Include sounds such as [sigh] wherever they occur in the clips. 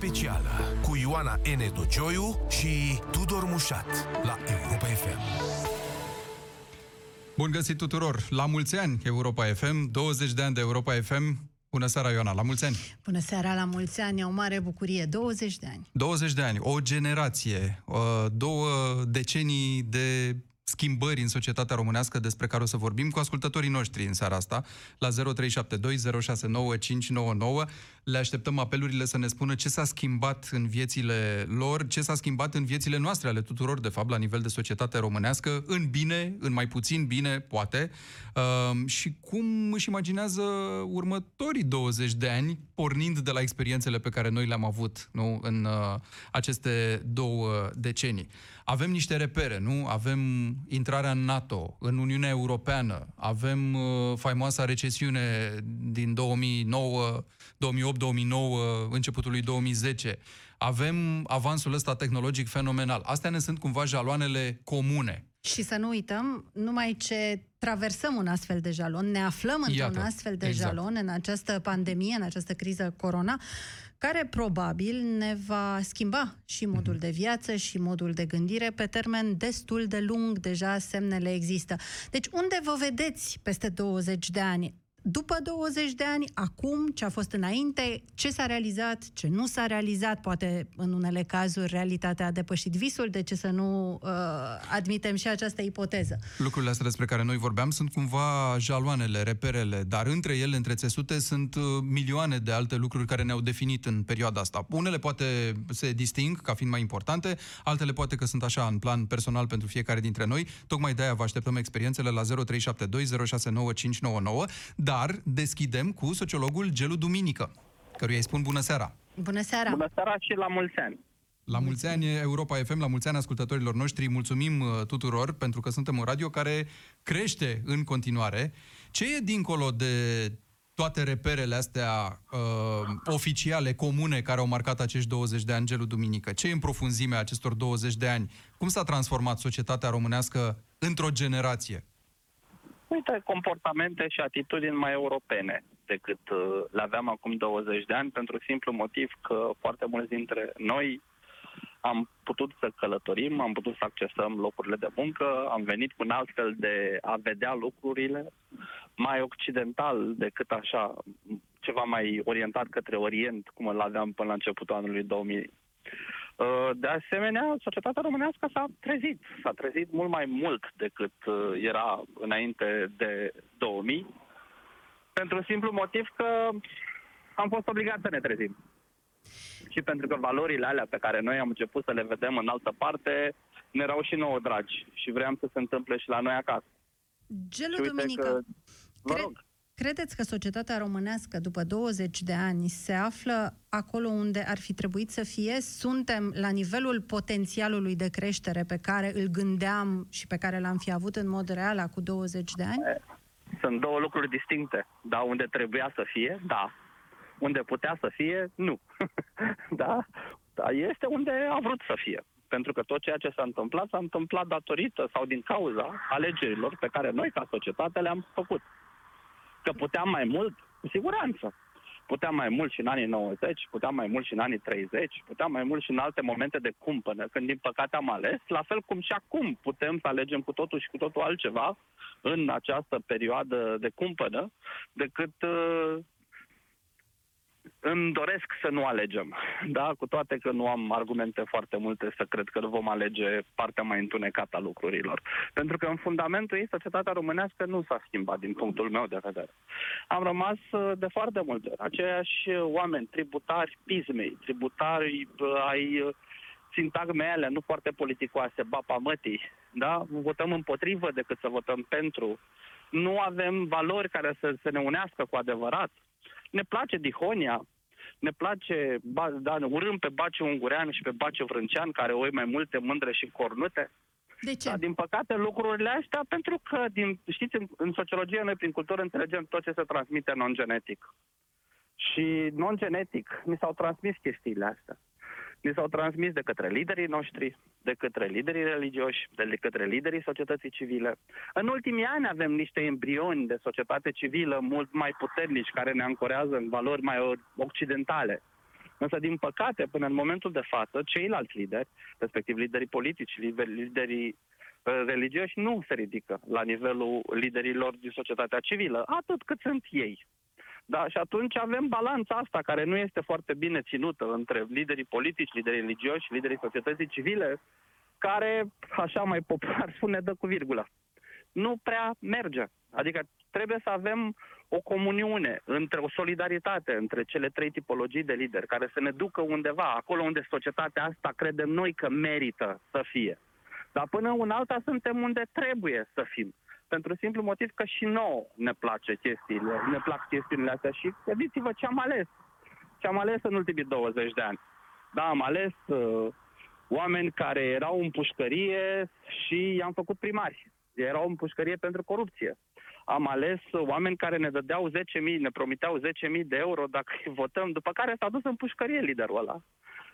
specială cu Ioana N. Tocioiu și Tudor Mușat la Europa FM. Bun găsit tuturor! La mulți ani Europa FM, 20 de ani de Europa FM. Bună seara, Ioana, la mulți ani! Bună seara, la mulți ani, e o mare bucurie, 20 de ani. 20 de ani, o generație, uh, două decenii de schimbări în societatea românească despre care o să vorbim cu ascultătorii noștri în seara asta, la 0372069599. Le așteptăm apelurile să ne spună ce s-a schimbat în viețile lor, ce s-a schimbat în viețile noastre, ale tuturor, de fapt, la nivel de societate românească, în bine, în mai puțin bine, poate, uh, și cum își imaginează următorii 20 de ani, pornind de la experiențele pe care noi le-am avut nu, în uh, aceste două decenii. Avem niște repere, nu? Avem intrarea în NATO, în Uniunea Europeană, avem uh, faimoasa recesiune din 2009, 2008-2009, începutul lui 2010. Avem avansul ăsta tehnologic fenomenal. Astea ne sunt cumva jaloanele comune. Și să nu uităm, numai ce traversăm un astfel de jalon, ne aflăm într-un astfel de exact. jalon în această pandemie, în această criză corona, care probabil ne va schimba și modul mhm. de viață și modul de gândire pe termen destul de lung, deja semnele există. Deci unde vă vedeți peste 20 de ani? După 20 de ani, acum, ce a fost înainte, ce s-a realizat, ce nu s-a realizat, poate în unele cazuri realitatea a depășit visul, de ce să nu uh, admitem și această ipoteză. Lucrurile astea despre care noi vorbeam sunt cumva jaloanele, reperele, dar între ele, între țesute, sunt uh, milioane de alte lucruri care ne-au definit în perioada asta. Unele poate se disting ca fiind mai importante, altele poate că sunt așa în plan personal pentru fiecare dintre noi. Tocmai de-aia vă așteptăm experiențele la 0372 dar deschidem cu sociologul Gelu Duminică, căruia îi spun bună seara. Bună seara! Bună seara și la mulți ani! La mulți ani Europa FM, la mulți ani ascultătorilor noștri, mulțumim uh, tuturor pentru că suntem un radio care crește în continuare. Ce e dincolo de toate reperele astea uh, oficiale, comune, care au marcat acești 20 de ani, Gelu Duminică? Ce e în profunzimea acestor 20 de ani? Cum s-a transformat societatea românească într-o generație? Uite, comportamente și atitudini mai europene decât uh, le aveam acum 20 de ani, pentru simplu motiv că foarte mulți dintre noi am putut să călătorim, am putut să accesăm locurile de muncă, am venit cu un alt fel de a vedea lucrurile, mai occidental decât așa, ceva mai orientat către Orient, cum îl aveam până la începutul anului 2000. Uh, de asemenea, societatea românească s-a trezit. S-a trezit mult mai mult decât uh, era înainte de 2000, pentru simplu motiv că am fost obligați să ne trezim. Și pentru că valorile alea pe care noi am început să le vedem în altă parte ne erau și nouă dragi și vreau să se întâmple și la noi acasă. Gelu Duminică, că, vă rog. Credeți că societatea românească, după 20 de ani, se află acolo unde ar fi trebuit să fie? Suntem la nivelul potențialului de creștere pe care îl gândeam și pe care l-am fi avut în mod real cu 20 de ani? Sunt două lucruri distincte. Da, unde trebuia să fie, da. Unde putea să fie, nu. [laughs] da? da? Este unde a vrut să fie. Pentru că tot ceea ce s-a întâmplat s-a întâmplat datorită sau din cauza alegerilor pe care noi, ca societate, le-am făcut. Că puteam mai mult, cu siguranță. Puteam mai mult și în anii 90, puteam mai mult și în anii 30, puteam mai mult și în alte momente de cumpănă, când din păcate am ales, la fel cum și acum putem să alegem cu totul și cu totul altceva în această perioadă de cumpănă, decât uh, îmi doresc să nu alegem, da? Cu toate că nu am argumente foarte multe să cred că vom alege partea mai întunecată a lucrurilor. Pentru că în fundamentul ei, societatea românească nu s-a schimbat din punctul meu de vedere. Am rămas uh, de foarte multe ori aceiași oameni, tributari pismei, tributari uh, ai uh, sintagme alea, nu foarte politicoase, bapa mătii, da? Votăm împotrivă decât să votăm pentru. Nu avem valori care să, să ne unească cu adevărat ne place Dihonia, ne place, da, urâm pe Baciu Ungurean și pe Baciu Vrâncean, care oi mai multe mândre și cornute. De ce? Da, din păcate, lucrurile astea, pentru că, din, știți, în, în sociologie, noi prin cultură înțelegem tot ce se transmite non-genetic. Și non-genetic, mi s-au transmis chestiile astea ni s-au transmis de către liderii noștri, de către liderii religioși, de către liderii societății civile. În ultimii ani avem niște embrioni de societate civilă mult mai puternici, care ne ancorează în valori mai occidentale. Însă, din păcate, până în momentul de față, ceilalți lideri, respectiv liderii politici, liderii uh, religioși, nu se ridică la nivelul liderilor din societatea civilă, atât cât sunt ei. Da, și atunci avem balanța asta care nu este foarte bine ținută între liderii politici, liderii religioși, liderii societății civile, care, așa mai popular [laughs] spune, dă cu virgulă. Nu prea merge. Adică trebuie să avem o comuniune, între o solidaritate între cele trei tipologii de lideri, care să ne ducă undeva, acolo unde societatea asta credem noi că merită să fie. Dar până în alta suntem unde trebuie să fim. Pentru simplu motiv că și nouă ne place chestiile, ne plac chestiile astea și gândiți-vă ce am ales. Ce am ales în ultimii 20 de ani. Da, am ales uh, oameni care erau în pușcărie și i-am făcut primari. Erau în pușcărie pentru corupție. Am ales oameni care ne dădeau 10.000, ne promiteau 10.000 de euro dacă îi votăm, după care s-a dus în pușcărie liderul ăla.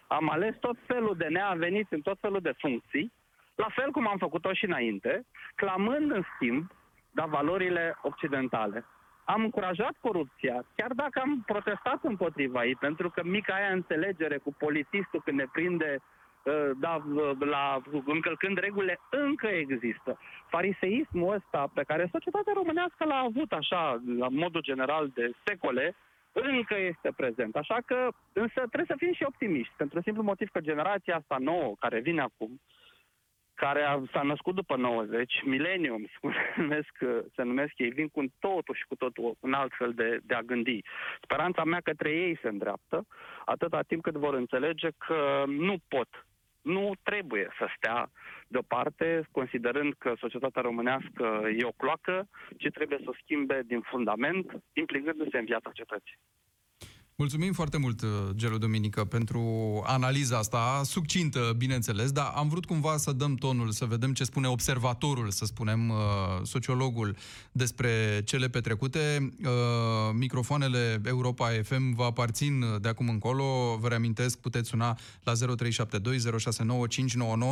Am ales tot felul de neaveniți în tot felul de funcții, la fel cum am făcut-o și înainte, clamând în schimb da, valorile occidentale. Am încurajat corupția, chiar dacă am protestat împotriva ei, pentru că mica aia înțelegere cu polițistul când ne prinde uh, da, la, încălcând regulile, încă există. Fariseismul ăsta pe care societatea românească l-a avut așa, la modul general de secole, încă este prezent. Așa că, însă, trebuie să fim și optimiști, pentru simplu motiv că generația asta nouă, care vine acum, uh, care a, s-a născut după 90, Millennium [laughs] se numesc, se numesc ei, vin cu totul și cu totul un alt fel de, de a gândi. Speranța mea către ei se îndreaptă, atâta timp cât vor înțelege că nu pot, nu trebuie să stea deoparte, considerând că societatea românească e o cloacă, ci trebuie să o schimbe din fundament, implicându-se în viața cetății. Mulțumim foarte mult, uh, Gelu Duminică, pentru analiza asta, succintă, bineînțeles, dar am vrut cumva să dăm tonul, să vedem ce spune observatorul, să spunem, uh, sociologul, despre cele petrecute. Uh, microfoanele Europa FM vă aparțin de acum încolo. Vă reamintesc, puteți suna la 0372069599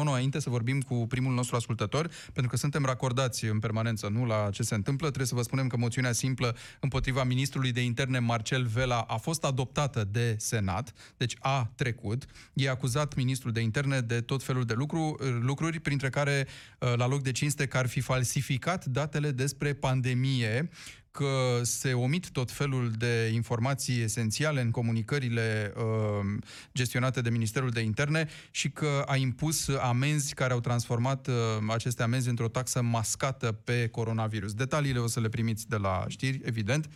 înainte să vorbim cu primul nostru ascultător, pentru că suntem racordați în permanență, nu la ce se întâmplă. Trebuie să vă spunem că moțiunea simplă împotriva ministrului de interne Marcel Vela a fost adoptată de Senat, deci a trecut. E acuzat ministrul de interne de tot felul de lucru, lucruri, printre care, uh, la loc de cinste, că ar fi falsificat datele despre pandemie, că se omit tot felul de informații esențiale în comunicările uh, gestionate de Ministerul de Interne și că a impus amenzi care au transformat uh, aceste amenzi într-o taxă mascată pe coronavirus. Detaliile o să le primiți de la știri, evident. Uh,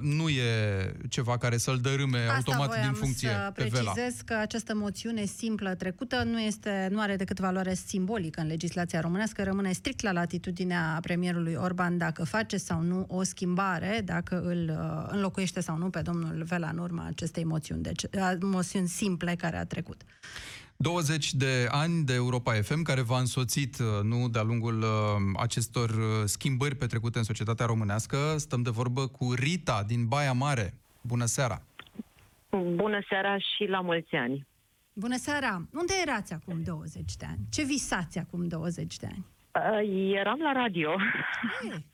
nu e ceva care să-l dărâme Asta automat din funcție să pe Vela. precizez că această moțiune simplă trecută nu, este, nu are decât valoare simbolică în legislația românească, rămâne strict la latitudinea premierului Orban dacă face sau nu o schimbare, dacă îl uh, înlocuiește sau nu pe domnul Vela în urma acestei moțiuni, deci uh, moțiuni simple care a trecut. 20 de ani de Europa FM, care v-a însoțit uh, nu de-a lungul uh, acestor uh, schimbări petrecute în societatea românească. Stăm de vorbă cu Rita din Baia Mare. Bună seara! Bună seara și la mulți ani! Bună seara! Unde erați acum 20 de ani? Ce visați acum 20 de ani? Uh, eram la radio. Ei. [laughs]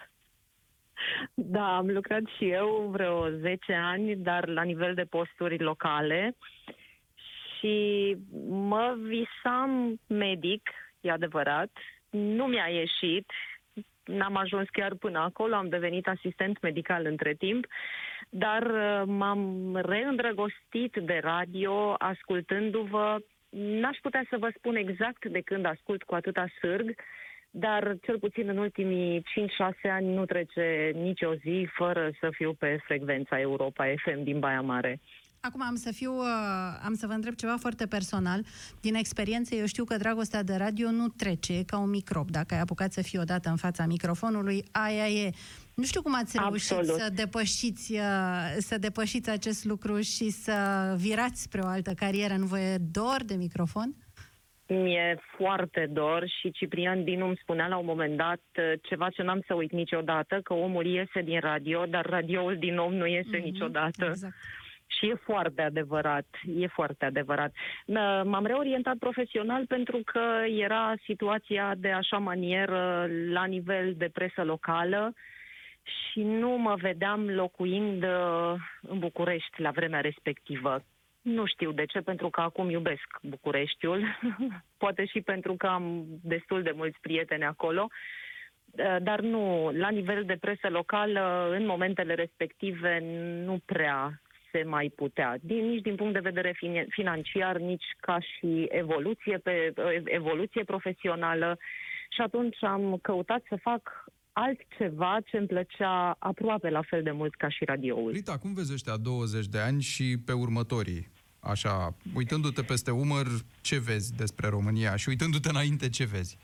Da, am lucrat și eu vreo 10 ani, dar la nivel de posturi locale. Uh, și mă visam medic, e adevărat, nu mi-a ieșit, n-am ajuns chiar până acolo, am devenit asistent medical între timp, dar uh, m-am reîndrăgostit de radio ascultându-vă. N-aș putea să vă spun exact de când ascult cu atâta sârg, dar cel puțin în ultimii 5-6 ani nu trece nicio zi fără să fiu pe frecvența Europa FM din Baia Mare. Acum am să fiu, uh, am să vă întreb ceva foarte personal. Din experiență, eu știu că dragostea de radio nu trece, e ca un microb. Dacă ai apucat să fii odată în fața microfonului, aia e. Nu știu cum ați reușit Absolut. să depășiți, uh, să depășiți acest lucru și să virați spre o altă carieră. Nu vă e dor de microfon? Mi-e foarte dor și Ciprian Dinu îmi spunea la un moment dat uh, ceva ce n-am să uit niciodată, că omul iese din radio, dar radioul din om nu iese mm-hmm, niciodată. Exact. Și e foarte adevărat, e foarte adevărat. M-am reorientat profesional pentru că era situația de așa manieră la nivel de presă locală și nu mă vedeam locuind uh, în București la vremea respectivă. Nu știu de ce, pentru că acum iubesc Bucureștiul, [laughs] poate și pentru că am destul de mulți prieteni acolo, uh, dar nu, la nivel de presă locală, în momentele respective, nu prea se mai putea, din, nici din punct de vedere financiar, nici ca și evoluție, pe, evoluție profesională. Și atunci am căutat să fac altceva ce îmi plăcea aproape la fel de mult ca și radioul. Rita, cum vezi ăștia 20 de ani și pe următorii? Așa, uitându-te peste umăr, ce vezi despre România? Și uitându-te înainte, ce vezi?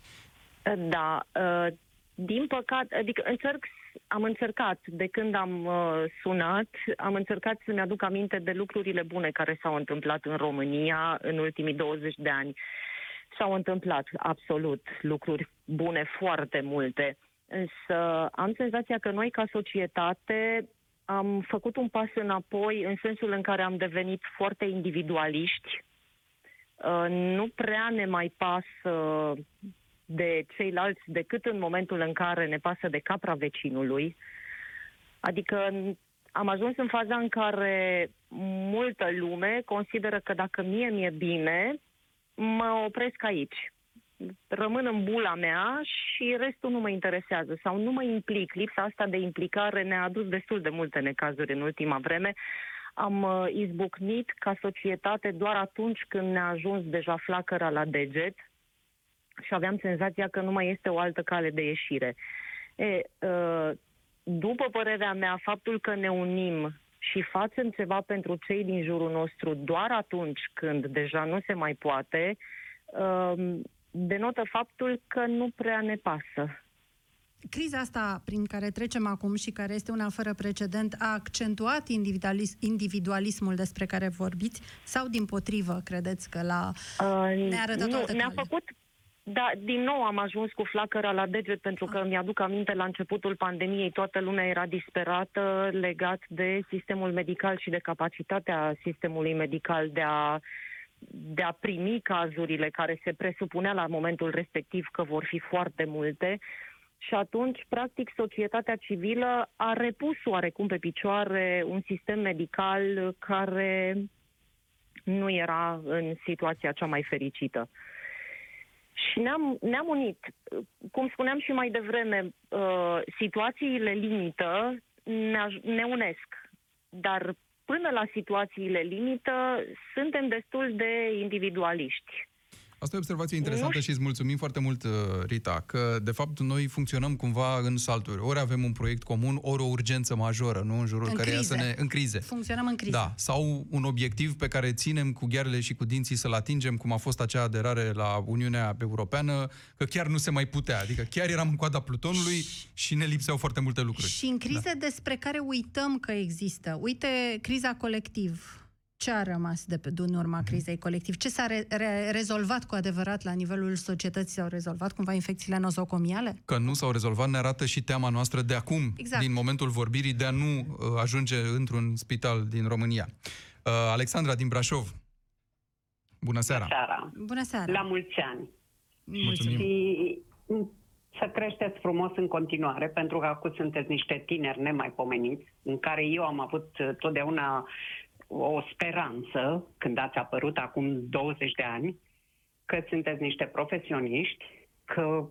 Da, uh, din păcate, adică încerc, am încercat, de când am uh, sunat, am încercat să-mi aduc aminte de lucrurile bune care s-au întâmplat în România în ultimii 20 de ani. S-au întâmplat absolut lucruri bune, foarte multe. Însă am senzația că noi, ca societate, am făcut un pas înapoi în sensul în care am devenit foarte individualiști. Uh, nu prea ne mai pasă de ceilalți decât în momentul în care ne pasă de capra vecinului. Adică am ajuns în faza în care multă lume consideră că dacă mie mi-e bine, mă opresc aici rămân în bula mea și restul nu mă interesează sau nu mă implic. Lipsa asta de implicare ne-a adus destul de multe necazuri în ultima vreme. Am uh, izbucnit ca societate doar atunci când ne-a ajuns deja flacăra la deget și aveam senzația că nu mai este o altă cale de ieșire. E, uh, după părerea mea, faptul că ne unim și facem ceva pentru cei din jurul nostru doar atunci când deja nu se mai poate, uh, denotă faptul că nu prea ne pasă. Criza asta prin care trecem acum și care este una fără precedent a accentuat individualis- individualismul despre care vorbiți sau din potrivă credeți că la uh, ne-a arătat nu, ne-a făcut da, din nou am ajuns cu flacăra la deget pentru că ah. mi-aduc aminte la începutul pandemiei toată lumea era disperată legat de sistemul medical și de capacitatea sistemului medical de a de a primi cazurile care se presupunea la momentul respectiv că vor fi foarte multe. Și atunci, practic, societatea civilă a repus oarecum pe picioare un sistem medical care nu era în situația cea mai fericită. Și ne-am, ne-am unit. Cum spuneam și mai devreme, uh, situațiile limită ne, ne unesc. Dar până la situațiile limită, suntem destul de individualiști. Asta e o observație interesantă și îți mulțumim foarte mult, uh, Rita, că de fapt noi funcționăm cumva în salturi. Ori avem un proiect comun, ori o urgență majoră, nu în jurul care să ne... În crize. Funcționăm în crize. Da, sau un obiectiv pe care ținem cu ghearele și cu dinții să-l atingem, cum a fost acea aderare la Uniunea Europeană, că chiar nu se mai putea. Adică chiar eram în coada Plutonului și ne lipseau foarte multe lucruri. Și în crize da. despre care uităm că există. Uite, criza colectiv ce a rămas de pe în urma mhm. crizei colectiv? Ce s-a re- re- rezolvat cu adevărat la nivelul societății? S-au rezolvat cumva infecțiile nozocomiale? Că nu s-au rezolvat ne arată și teama noastră de acum, exact. din momentul vorbirii, de a nu uh, ajunge într-un spital din România. Uh, Alexandra din Brașov. Bună seara! Bună seara! Bună seara! La mulți ani! Mulțumim! Și să creșteți frumos în continuare, pentru că acum sunteți niște tineri nemaipomeniți, în care eu am avut uh, totdeauna o speranță când ați apărut acum 20 de ani că sunteți niște profesioniști, că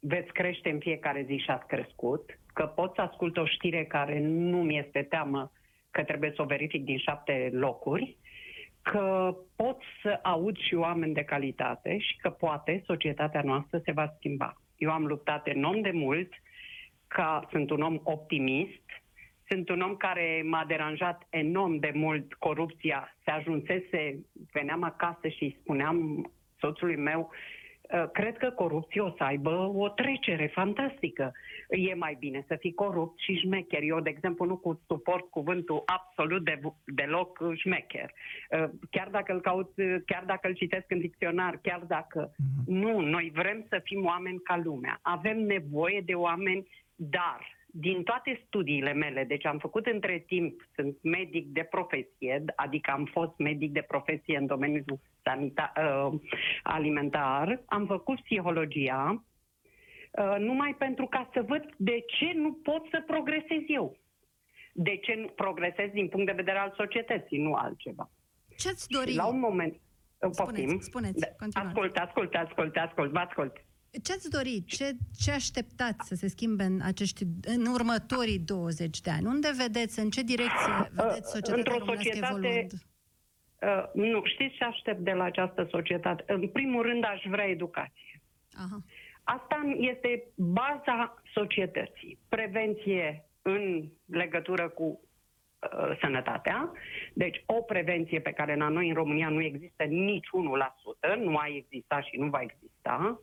veți crește în fiecare zi și ați crescut, că pot să ascult o știre care nu mi este teamă că trebuie să o verific din șapte locuri, că pot să aud și oameni de calitate și că poate societatea noastră se va schimba. Eu am luptat enorm de mult, ca sunt un om optimist, sunt un om care m-a deranjat enorm de mult corupția. Se ajunsese, veneam acasă și spuneam soțului meu, ă, cred că corupția o să aibă o trecere fantastică. E mai bine să fii corupt și șmecher. Eu, de exemplu, nu cu suport cuvântul absolut de, deloc șmecher. Ă, chiar dacă îl caut, chiar dacă îl citesc în dicționar, chiar dacă... Mm-hmm. Nu, noi vrem să fim oameni ca lumea. Avem nevoie de oameni, dar din toate studiile mele, deci am făcut între timp, sunt medic de profesie, adică am fost medic de profesie în domeniul sanitar, uh, alimentar, am făcut psihologia, uh, numai pentru ca să văd de ce nu pot să progresez eu. De ce nu progresez din punct de vedere al societății, nu altceva. Ce-ți dori? La un moment... Spuneți, Poftim. spuneți, Da, continuați. Ascult, ascult, ascult, ascult, vă ascult. Ce-ți dori? Ce, ce așteptați să se schimbe în, acești, în următorii 20 de ani? Unde vedeți, în ce direcție vedeți societatea într-o românească societate- evoluând? Uh, nu, știți ce aștept de la această societate? În primul rând aș vrea educație. Aha. Asta este baza societății. Prevenție în legătură cu uh, sănătatea. Deci o prevenție pe care la noi în România nu există nici 1%, nu a existat și nu va exista.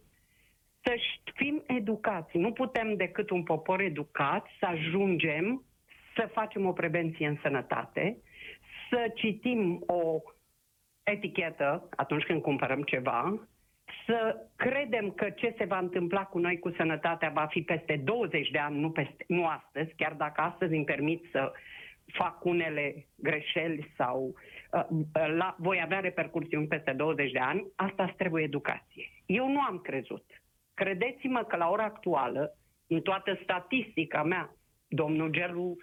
Să fim educați. Nu putem decât un popor educat să ajungem să facem o prevenție în sănătate, să citim o etichetă atunci când cumpărăm ceva, să credem că ce se va întâmpla cu noi cu sănătatea va fi peste 20 de ani, nu, peste, nu astăzi, chiar dacă astăzi îmi permit să fac unele greșeli sau uh, la, voi avea repercursiuni peste 20 de ani, asta îți trebuie educație. Eu nu am crezut. Credeți-mă că la ora actuală, în toată statistica mea, domnul Gelu,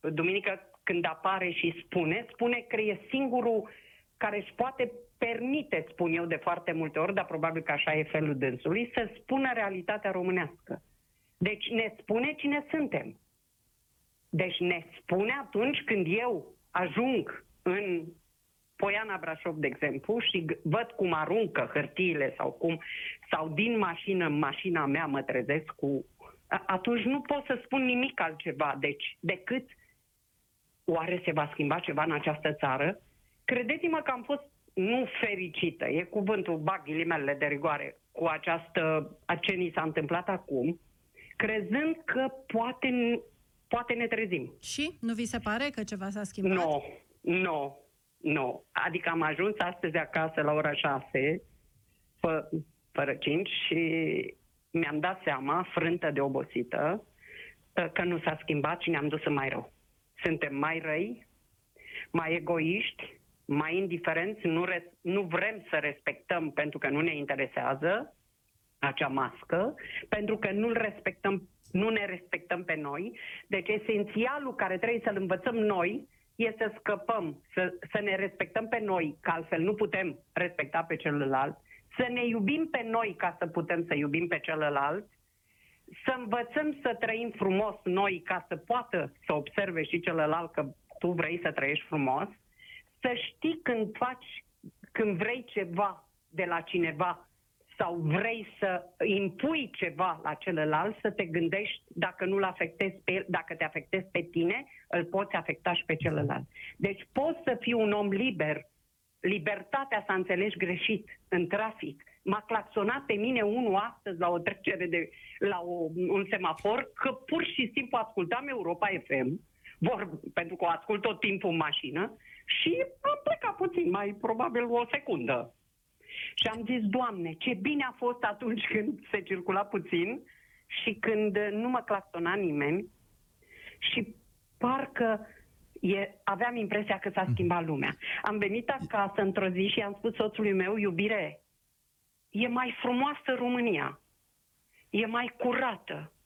duminică când apare și spune, spune că e singurul care își poate permite, spun eu de foarte multe ori, dar probabil că așa e felul dânsului, să spună realitatea românească. Deci ne spune cine suntem. Deci ne spune atunci când eu ajung în Poiana Brașov, de exemplu, și g- văd cum aruncă hârtiile sau cum, sau din mașină în mașina mea mă trezesc cu... a- Atunci nu pot să spun nimic altceva, deci, decât oare se va schimba ceva în această țară? Credeți-mă că am fost nu fericită, e cuvântul, bag ghilimele de rigoare, cu această, a ce ni s-a întâmplat acum, crezând că poate, poate ne trezim. Și? Nu vi se pare că ceva s-a schimbat? Nu, nu, nu. Adică am ajuns astăzi acasă la ora 6, fă, fără 5 și mi-am dat seama, frântă de obosită, că nu s-a schimbat și ne-am dus în mai rău. Suntem mai răi, mai egoiști, mai indiferenți, nu, res- nu vrem să respectăm pentru că nu ne interesează acea mască, pentru că nu respectăm, nu ne respectăm pe noi. Deci esențialul care trebuie să-l învățăm noi este să scăpăm, să, să ne respectăm pe noi, că altfel nu putem respecta pe celălalt, să ne iubim pe noi ca să putem să iubim pe celălalt, să învățăm să trăim frumos noi ca să poată să observe și celălalt că tu vrei să trăiești frumos, să știi când faci, când vrei ceva de la cineva sau vrei să impui ceva la celălalt, să te gândești dacă nu-l afectezi pe el, dacă te afectezi pe tine, îl poți afecta și pe celălalt. Deci poți să fii un om liber, libertatea să înțelegi greșit în trafic. M-a claxonat pe mine unul astăzi la o trecere de, la o, un semafor că pur și simplu ascultam Europa FM, vor, pentru că o ascult tot timpul în mașină și am plecat puțin, mai probabil o secundă. Și am zis, Doamne, ce bine a fost atunci [laughs] când se circula puțin și când nu mă claxona nimeni și parcă e, aveam impresia că s-a schimbat lumea. Am venit acasă într-o zi și am spus soțului meu, iubire, e mai frumoasă România, e mai curată, Mm,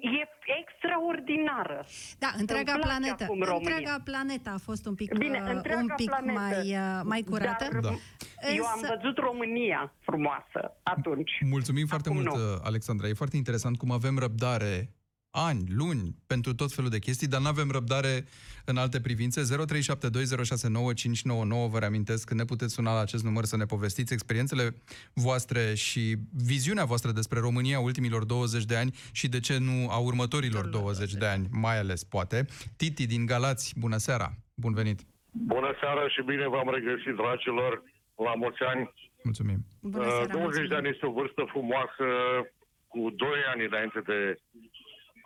e extraordinară. Da, întreaga Îmi place planetă. acum România. Întreaga planetă a fost un pic, Bine, uh, întreaga un pic planetă. mai, uh, mai curată. Dar Da. eu am Însă- văzut România frumoasă atunci. Mulțumim foarte Acum mult, nu. uh, Alexandra. E foarte interesant cum avem răbdare ani, luni, pentru tot felul de chestii, dar nu avem răbdare în alte privințe. 0372069599, vă reamintesc că ne puteți suna la acest număr să ne povestiți experiențele voastre și viziunea voastră despre România ultimilor 20 de ani și de ce nu a următorilor 20 de ani, mai ales, poate. Titi din Galați, bună seara! Bun venit! Bună seara și bine v-am regăsit, dragilor, la mulți ani. Mulțumim! Bună Uh, seara, 20 de mulțumim. ani este o vârstă frumoasă. Cu 2 ani înainte de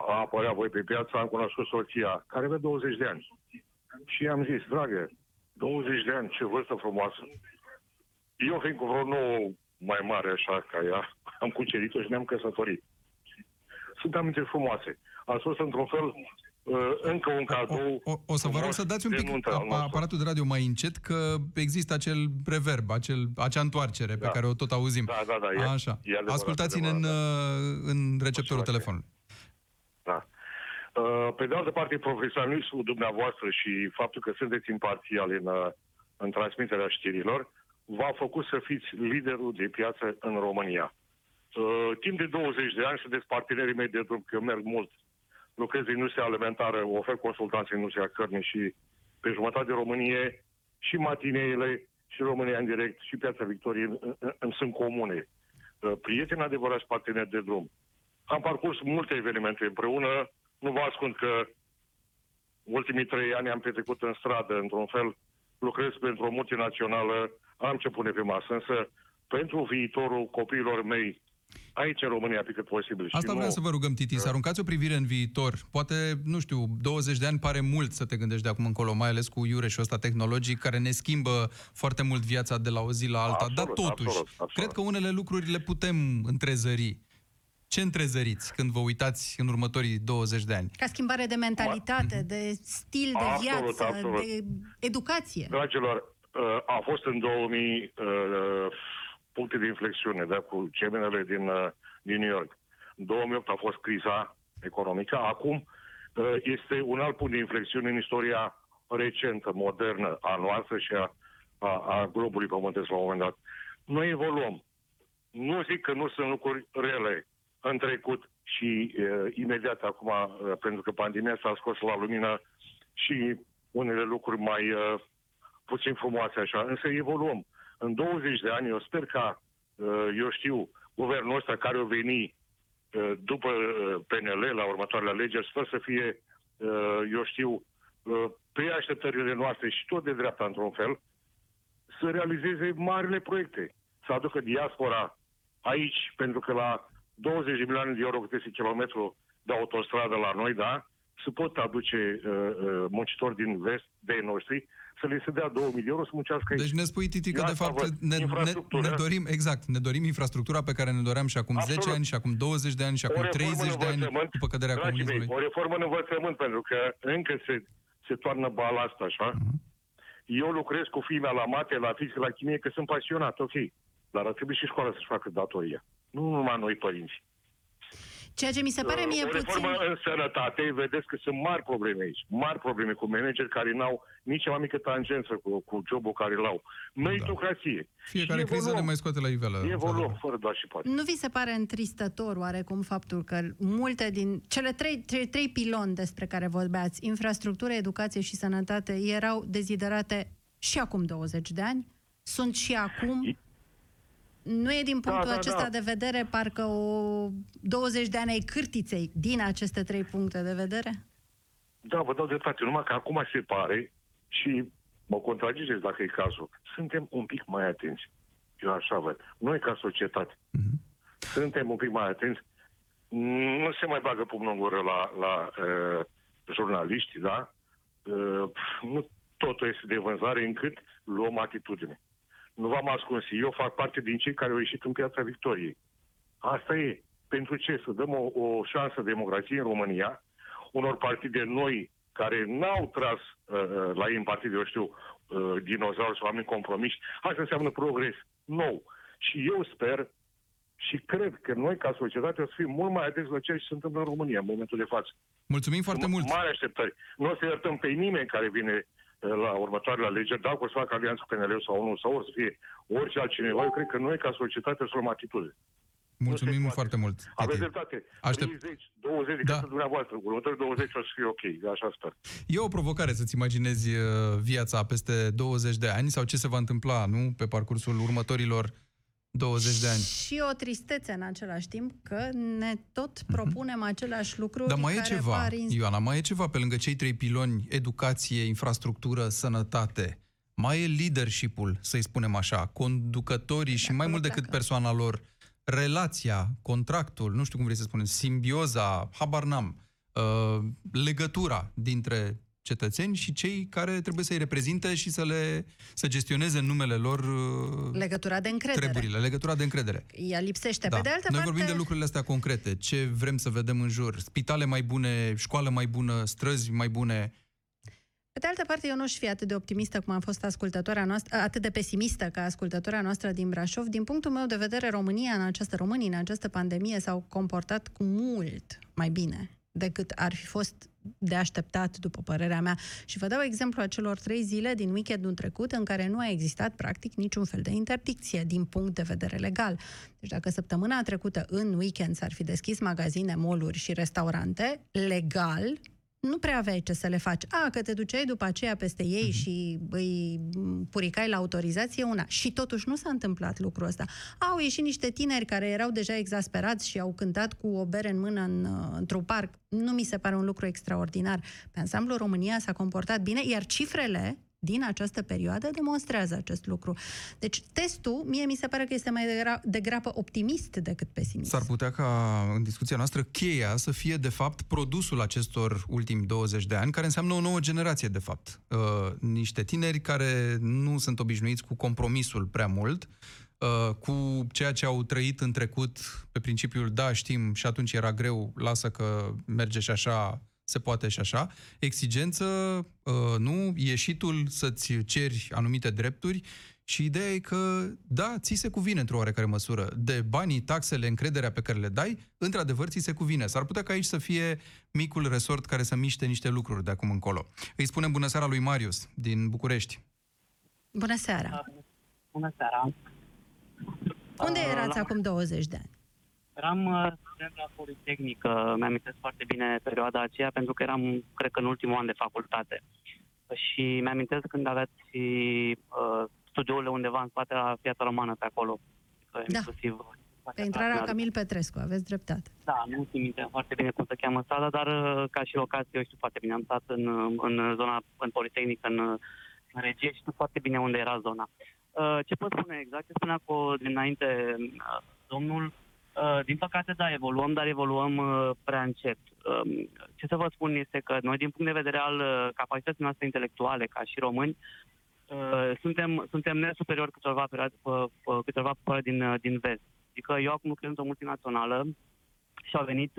a apărea voi pe piață, am cunoscut soția, care avea 20 de ani. Și am zis, dragă, 20 de ani, ce vârstă frumoasă. Eu fiind cu vreo nouă mai mare așa ca ea, [laughs] am cucerit-o și ne-am căsătorit. Sunt aminte frumoase. A fost într-un fel uh, încă un cadou O, o, o să vă rog frumos să dați un de pic nuntă al a- nostru. aparatul de radio mai încet, că există acel reverb, acel, acea întoarcere pe Da. care o tot auzim. Da, da, da, e- Așa. e adevărat, Ascultați-ne în, adevărat, uh, în receptorul Așa, telefonului. Da. Uh, Pe de altă parte, profesionismul dumneavoastră și faptul că sunteți imparțiali în, uh, în transmiterea știrilor, v-a făcut să fiți liderul de piață în România. Uh, timp de 20 de ani sunteți partenerii mei de drum, că eu merg mult. Lucrez în industria alimentară, ofer consultanțe în industria cărnii și pe jumătate de Românie și matineile și România în direct și Piața Victoriei îmi sunt comune. Uh, prieteni adevărați parteneri de drum. Am parcurs multe evenimente împreună, nu vă ascund că ultimii trei ani am petrecut în stradă, într-un fel, lucrez pentru o multinațională, am ce pune pe masă, însă pentru viitorul copiilor mei, aici în România pe cât posibil. Asta vreau nu... să vă rugăm, Titi, să aruncați o privire în viitor. Poate, nu știu, 20 de ani pare mult să te gândești de acum încolo, mai ales cu iureșul ăsta tehnologic, care ne schimbă foarte mult viața de la o zi la alta. Absolut, Dar totuși, absolut, absolut. cred că unele lucruri le putem întrezări. Ce întrezăriți când vă uitați în următorii 20 de ani? Ca schimbare de mentalitate, de stil de absolut, viață, absolut. de educație. Dragilor, uh, a fost în 2000 puncte de inflexiune, da, cu cemenele din, uh, din New York. În 2008 a fost criza economică. Acum uh, este un alt punct de inflexiune în istoria recentă, modernă, a noastră și a, a, a globului pământesc la un moment dat. Noi evoluăm. Nu zic că nu sunt lucruri rele în trecut și uh, imediat acum, uh, pentru că pandemia s-a scos la lumină și unele lucruri mai uh, puțin frumoase așa, însă evoluăm. În 20 de ani, eu sper ca, uh, eu știu, guvernul ăsta care o veni uh, după uh, PNL la următoarele alegeri, sper să fie, eu știu, pe așteptările noastre și tot de dreapta într-un fel, să realizeze marile proiecte, să aducă diaspora aici, pentru că la 20 de milioane de euro cât este kilometru de autostradă la noi, da, se pot aduce uh, uh, muncitori din vest, de noștri, să le se dea 2000 de euro să muncească aici. Deci ne spui, Titi, că de fapt ne, ne, ne dorim, exact, ne dorim infrastructura pe care ne doream și acum Absolut. 10 ani, și acum 20 de ani, și acum 30 de ani, după căderea comunismului. Mei, o reformă în învățământ, pentru că încă se, se toarnă bala asta, așa. Uh-huh. Eu lucrez cu fiimea la mate, la fizică, la chimie, că sunt pasionat, ok. Dar ar trebui și școala să-și facă datoria. Nu numai noi părinți. Ceea ce mi se pare mie o puțin... în sănătate, vedeți că sunt mari probleme aici. Mari probleme cu manageri care n-au nici cea mai mică tangență cu, cu jobul care l-au. Meritocrație. Da. Fiecare criză ne mai scoate la iveală. Evoluăm, fără doar și poate. Nu vi se pare întristător oarecum faptul că multe din cele trei, trei, trei piloni despre care vorbeați, infrastructură, educație și sănătate, erau deziderate și acum 20 de ani? Sunt și acum? Nu e din punctul da, da, acesta da. de vedere parcă o 20 de ani ai cârtiței din aceste trei puncte de vedere? Da, vă dau dreptate. Numai că acum se pare și mă contraziceți dacă e cazul. Suntem un pic mai atenți. Eu așa văd. Noi ca societate uh-huh. suntem un pic mai atenți. Nu se mai bagă pumnul în gură la, la uh, jurnaliști, da? Uh, nu totul este de vânzare încât luăm atitudine. Nu v-am ascuns. Eu fac parte din cei care au ieșit în piața Victoriei. Asta e. Pentru ce? Să dăm o, o șansă democrației în România, unor partide noi care n-au tras uh, uh, la ei în partide, eu știu, uh, dinozauri sau oameni compromiși, asta înseamnă progres nou. Și eu sper și cred că noi, ca societate, o să fim mult mai atenți la ceea ce se întâmplă în România în momentul de față. Mulțumim foarte M- mult! Mare așteptări. Nu o să iertăm pe nimeni care vine la următoarele alegeri, dacă o să facă alianță cu PNL sau unul, sau o să fie orice altcineva, eu cred că noi, ca societate, să luăm atitudine. Mulțumim foarte mult. Aveți dreptate. Aștept... 30, 20 de da. dumneavoastră. Următorii 20 o să fie ok. Așa sper. E o provocare să-ți imaginezi uh, viața peste 20 de ani sau ce se va întâmpla, nu? Pe parcursul următorilor 20 de ani. Și o tristețe în același timp că ne tot mhm. propunem uh-huh. același lucru. Dar mai e ceva, par... Ioana, mai e ceva pe lângă cei trei piloni, educație, infrastructură, sănătate. Mai e leadership-ul, să-i spunem așa, conducătorii de și mai mult decât persoana lor, relația, contractul, nu știu cum vrei să spunem, simbioza, habar n-am, uh, legătura dintre cetățeni și cei care trebuie să-i reprezinte și să le să gestioneze în numele lor uh, legătura de încredere. Treburile, legătura de încredere. Ea lipsește. Da. Pe de altă Noi parte... vorbim de lucrurile astea concrete. Ce vrem să vedem în jur? Spitale mai bune, școală mai bună, străzi mai bune. Pe de altă parte, eu nu aș fi atât de optimistă cum a fost ascultătoarea noastră, atât de pesimistă ca ascultătoarea noastră din Brașov. Din punctul meu de vedere, România în această România, în această pandemie s-au comportat cu mult mai bine decât ar fi fost de așteptat, după părerea mea. Și vă dau exemplu acelor trei zile din weekendul trecut în care nu a existat practic niciun fel de interdicție din punct de vedere legal. Deci dacă săptămâna trecută în weekend s-ar fi deschis magazine, moluri și restaurante, legal, nu prea aveai ce să le faci. A, că te duceai după aceea peste ei uh-huh. și îi puricai la autorizație una. Și totuși nu s-a întâmplat lucrul ăsta. Au ieșit niște tineri care erau deja exasperați și au cântat cu o bere în mână în, într-un parc. Nu mi se pare un lucru extraordinar. Pe ansamblu România s-a comportat bine, iar cifrele din această perioadă demonstrează acest lucru. Deci testul, mie mi se pare că este mai degrabă optimist decât pesimist. S-ar putea ca în discuția noastră cheia să fie de fapt produsul acestor ultimi 20 de ani, care înseamnă o nouă generație de fapt. Uh, niște tineri care nu sunt obișnuiți cu compromisul prea mult, uh, cu ceea ce au trăit în trecut pe principiul da, știm și atunci era greu, lasă că merge și așa se poate și așa. Exigență, uh, nu, ieșitul să-ți ceri anumite drepturi și ideea e că, da, ți se cuvine într-o oarecare măsură. De banii, taxele, încrederea pe care le dai, într-adevăr ți se cuvine. S-ar putea ca aici să fie micul resort care să miște niște lucruri de acum încolo. Îi spunem bună seara lui Marius, din București. Bună seara! Bună seara! Unde erați la... acum 20 de ani? Eram uh, student la Politehnică, mi-am foarte bine perioada aceea, pentru că eram, cred că, în ultimul an de facultate. Și mi-am când aveați uh, studiourile undeva în spate la Piața Romană, pe acolo. Da. Inclusiv pe intrarea Camil Petrescu, aveți dreptate. Da, nu țin minte foarte bine cum se cheamă sala, dar uh, ca și locație eu știu foarte bine. Am stat în, în zona, în Politehnică, în, în regie și știu foarte bine unde era zona. Uh, ce pot spune exact? Ce spunea cu dinainte uh, domnul, Uh, din păcate, da, evoluăm, dar evoluăm uh, prea încet. Um, ce să vă spun este că noi, din punct de vedere al uh, capacității noastre intelectuale, ca și români, suntem, suntem nesuperiori câteva perioade, câteva perioade din, din vest. Adică eu acum lucrez într-o multinațională și au venit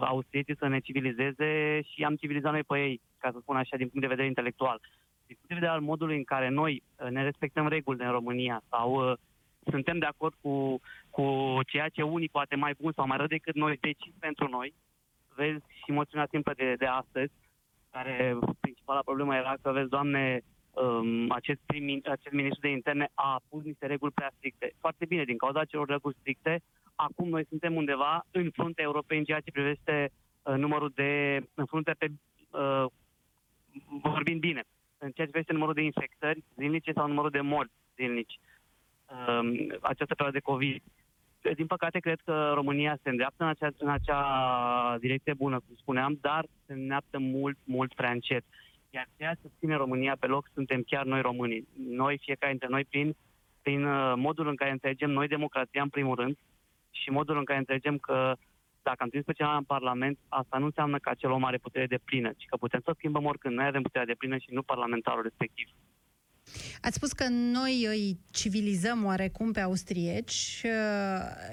austriecii să ne civilizeze și am civilizat noi pe ei, ca să spun așa, din punct de vedere intelectual. Din punct de vedere al modului în care noi ne respectăm regulile în România sau suntem de acord cu, cu ceea ce unii poate mai bun sau mai rău decât noi decid pentru noi. Vezi și moțiunea simplă de, de astăzi, care principala problemă era că, vezi, Doamne, um, acest, prim, acest ministru de interne a pus niște reguli prea stricte. Foarte bine, din cauza celor reguli stricte, acum noi suntem undeva în fruntea Europei în ceea ce privește uh, numărul de, în fruntea pe, uh, vorbind bine, în ceea ce privește numărul de infectări zilnice sau numărul de morți zilnici. Um, această perioadă de COVID. Din păcate, cred că România se îndreaptă în acea, în acea direcție bună, cum spuneam, dar se îndreaptă mult, mult prea încet. Iar ceea ce ține România pe loc suntem chiar noi românii. Noi, fiecare dintre noi, prin, prin uh, modul în care înțelegem noi democrația, în primul rând, și modul în care înțelegem că dacă am trimis pe cineva în Parlament, asta nu înseamnă că acel om are putere de plină, ci că putem să schimbăm oricând. Noi avem puterea de plină și nu parlamentarul respectiv. Ați spus că noi îi civilizăm oarecum pe austrieci.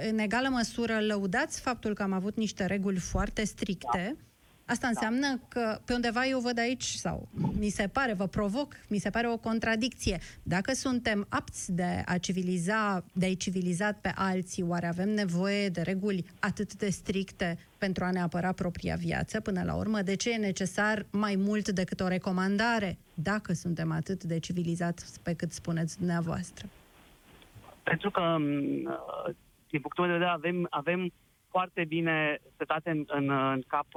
În egală măsură lăudați faptul că am avut niște reguli foarte stricte. Da Asta înseamnă că pe undeva eu văd aici, sau mi se pare, vă provoc, mi se pare o contradicție. Dacă suntem apți de a civiliza, de a-i civiliza pe alții, oare avem nevoie de reguli atât de stricte pentru a ne apăra propria viață până la urmă? De ce e necesar mai mult decât o recomandare, dacă suntem atât de civilizați pe cât spuneți dumneavoastră? Pentru că, din punctul meu de vedere, avem, avem foarte bine setate în, în, în cap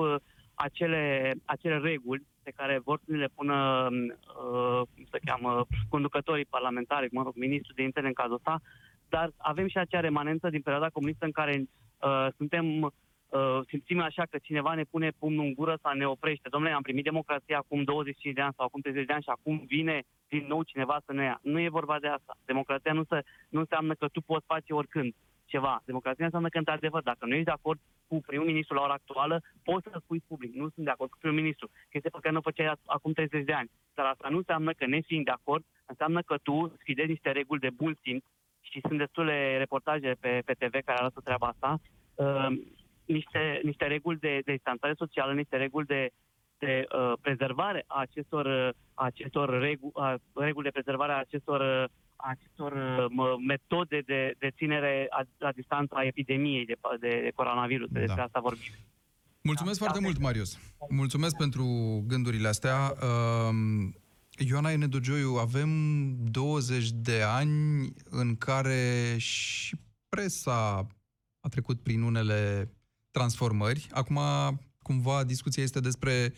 acele, acele reguli pe care vor să le pună, uh, cum se cheamă, conducătorii parlamentari, mă rog, ministrul de interne în cazul ăsta, dar avem și acea remanență din perioada comunistă în care uh, suntem, uh, simțim așa că cineva ne pune pumnul în gură sau ne oprește. Domnule, am primit democrația acum 25 de ani sau acum 30 de ani și acum vine din nou cineva să ne ia. Nu e vorba de asta. Democrația nu, se, nu înseamnă că tu poți face oricând ceva. Democrația înseamnă că, într-adevăr, dacă nu ești de acord cu primul ministru la ora actuală, poți să spui public. Nu sunt de acord cu primul ministru. Chestia pe care nu o făceai acum 30 de ani. Dar asta nu înseamnă că, nefiind de acord, înseamnă că tu sfidezi niște reguli de bun simț și sunt destule reportaje pe, pe TV care arată treaba asta, uh, niște, niște reguli de, de distanțare socială, niște reguli de, de uh, prezervare a acestor, uh, acestor regu, uh, reguli de prezervare a acestor uh, acestor uh, metode de, de ținere a, la distanță a epidemiei de, de, de coronavirus. Da. Despre asta vorbim. Mulțumesc da, foarte da, mult, Marius. Mulțumesc pentru gândurile astea. Uh, Ioana Enedogioiu, avem 20 de ani în care și presa a trecut prin unele transformări. Acum, cumva, discuția este despre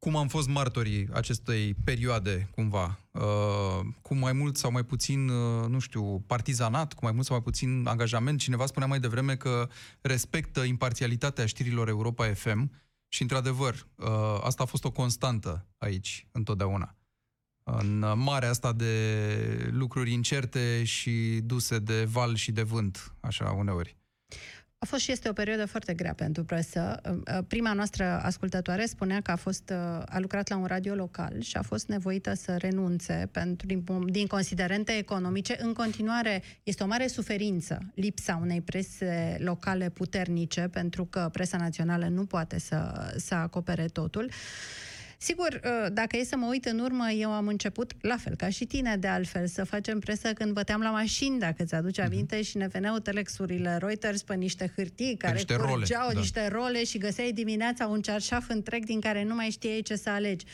cum am fost martorii acestei perioade, cumva, uh, cu mai mult sau mai puțin, uh, nu știu, partizanat, cu mai mult sau mai puțin angajament. Cineva spunea mai devreme că respectă imparțialitatea știrilor Europa FM și, într-adevăr, uh, asta a fost o constantă aici, întotdeauna. În marea asta de lucruri incerte și duse de val și de vânt, așa, uneori. A fost și este o perioadă foarte grea pentru presă. Prima noastră ascultătoare spunea că a, fost, a lucrat la un radio local și a fost nevoită să renunțe pentru, din, din considerente economice. În continuare, este o mare suferință lipsa unei prese locale puternice, pentru că presa națională nu poate să, să acopere totul. Uh, Sigur, uh, dacă e să mă uit în urmă, eu am început, la fel ca și tine de altfel, să facem presă când băteam la mașini, dacă ți-aduce mhm. aminte, mm-hmm. și ne veneau telexurile Reuters pe niște hârtii care niște curgeau role, da. niște role și găseai dimineața un cearșaf întreg din care nu mai știai ce să alegi.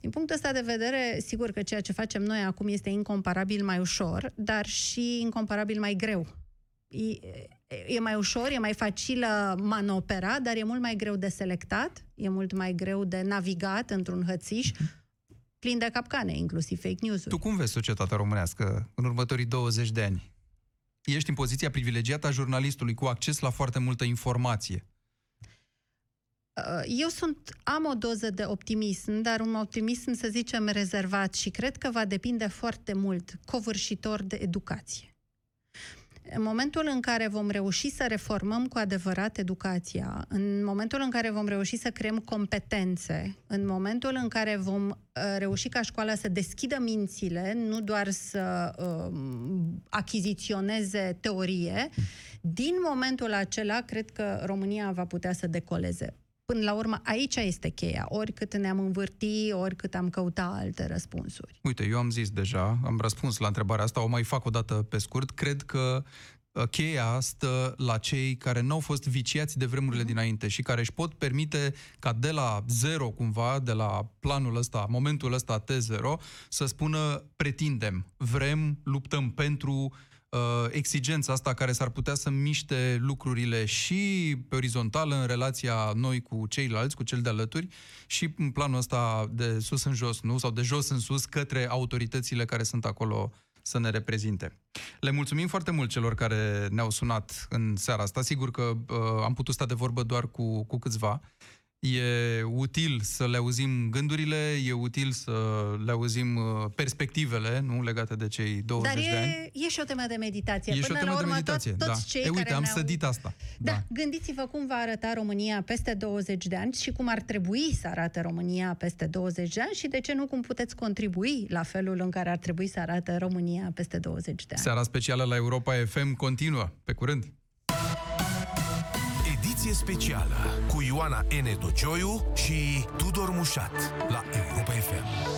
Din punctul ăsta de vedere, sigur că ceea ce facem noi acum este incomparabil mai ușor, dar și incomparabil mai greu. E, e mai ușor, e mai facilă manopera, dar e mult mai greu de selectat, e mult mai greu de navigat într-un hățiș plin de capcane, inclusiv fake news-uri. Tu cum vezi societatea românească în următorii 20 de ani? Ești în poziția privilegiată a jurnalistului cu acces la foarte multă informație. Uh, eu sunt, am o doză de optimism, dar un optimism, să zicem, rezervat și cred că va depinde foarte mult, covârșitor de educație. În momentul în care vom reuși să reformăm cu adevărat educația, în momentul în care vom reuși să creăm competențe, în momentul în care vom uh, reuși ca școala să deschidă mințile, nu doar să uh, achiziționeze teorie, din momentul acela cred că România va putea să decoleze. Până la urmă, aici este cheia. Oricât ne-am învârti, oricât am căuta alte răspunsuri. Uite, eu am zis deja, am răspuns la întrebarea asta, o mai fac o dată pe scurt. Cred că uh, cheia stă la cei care nu au fost viciați de vremurile mm-hmm. dinainte și care își pot permite ca de la zero, cumva, de la planul ăsta, momentul ăsta T0, să spună pretindem, vrem, luptăm pentru, uh, exigența asta care s-ar putea să miște lucrurile și pe orizontală în relația noi cu ceilalți, cu cel de alături, și în planul ăsta de sus în jos, nu? Sau de jos în sus către autoritățile care sunt acolo să ne reprezinte. Le mulțumim foarte mult celor care ne-au sunat în seara asta. Sigur că uh, am putut sta de vorbă doar cu, cu câțiva. E util să le auzim gândurile, e util să le auzim uh, perspectivele, nu legate de cei 20 Dar de ani. e și o temă de meditație. E Până și o temă la urmă, de meditație, tot, toți da. cei e, uite, care am ne-au... sădit asta. Da, da, gândiți-vă cum va arăta România peste 20 de ani și cum ar trebui să arate România peste 20 de ani și de ce nu cum puteți contribui la felul în care ar trebui să arate România peste 20 de ani. Seara specială la Europa FM continuă. Pe curând! Ediție specială cu Ioana N. Tocioiu și Tudor Mușat la Europa FM.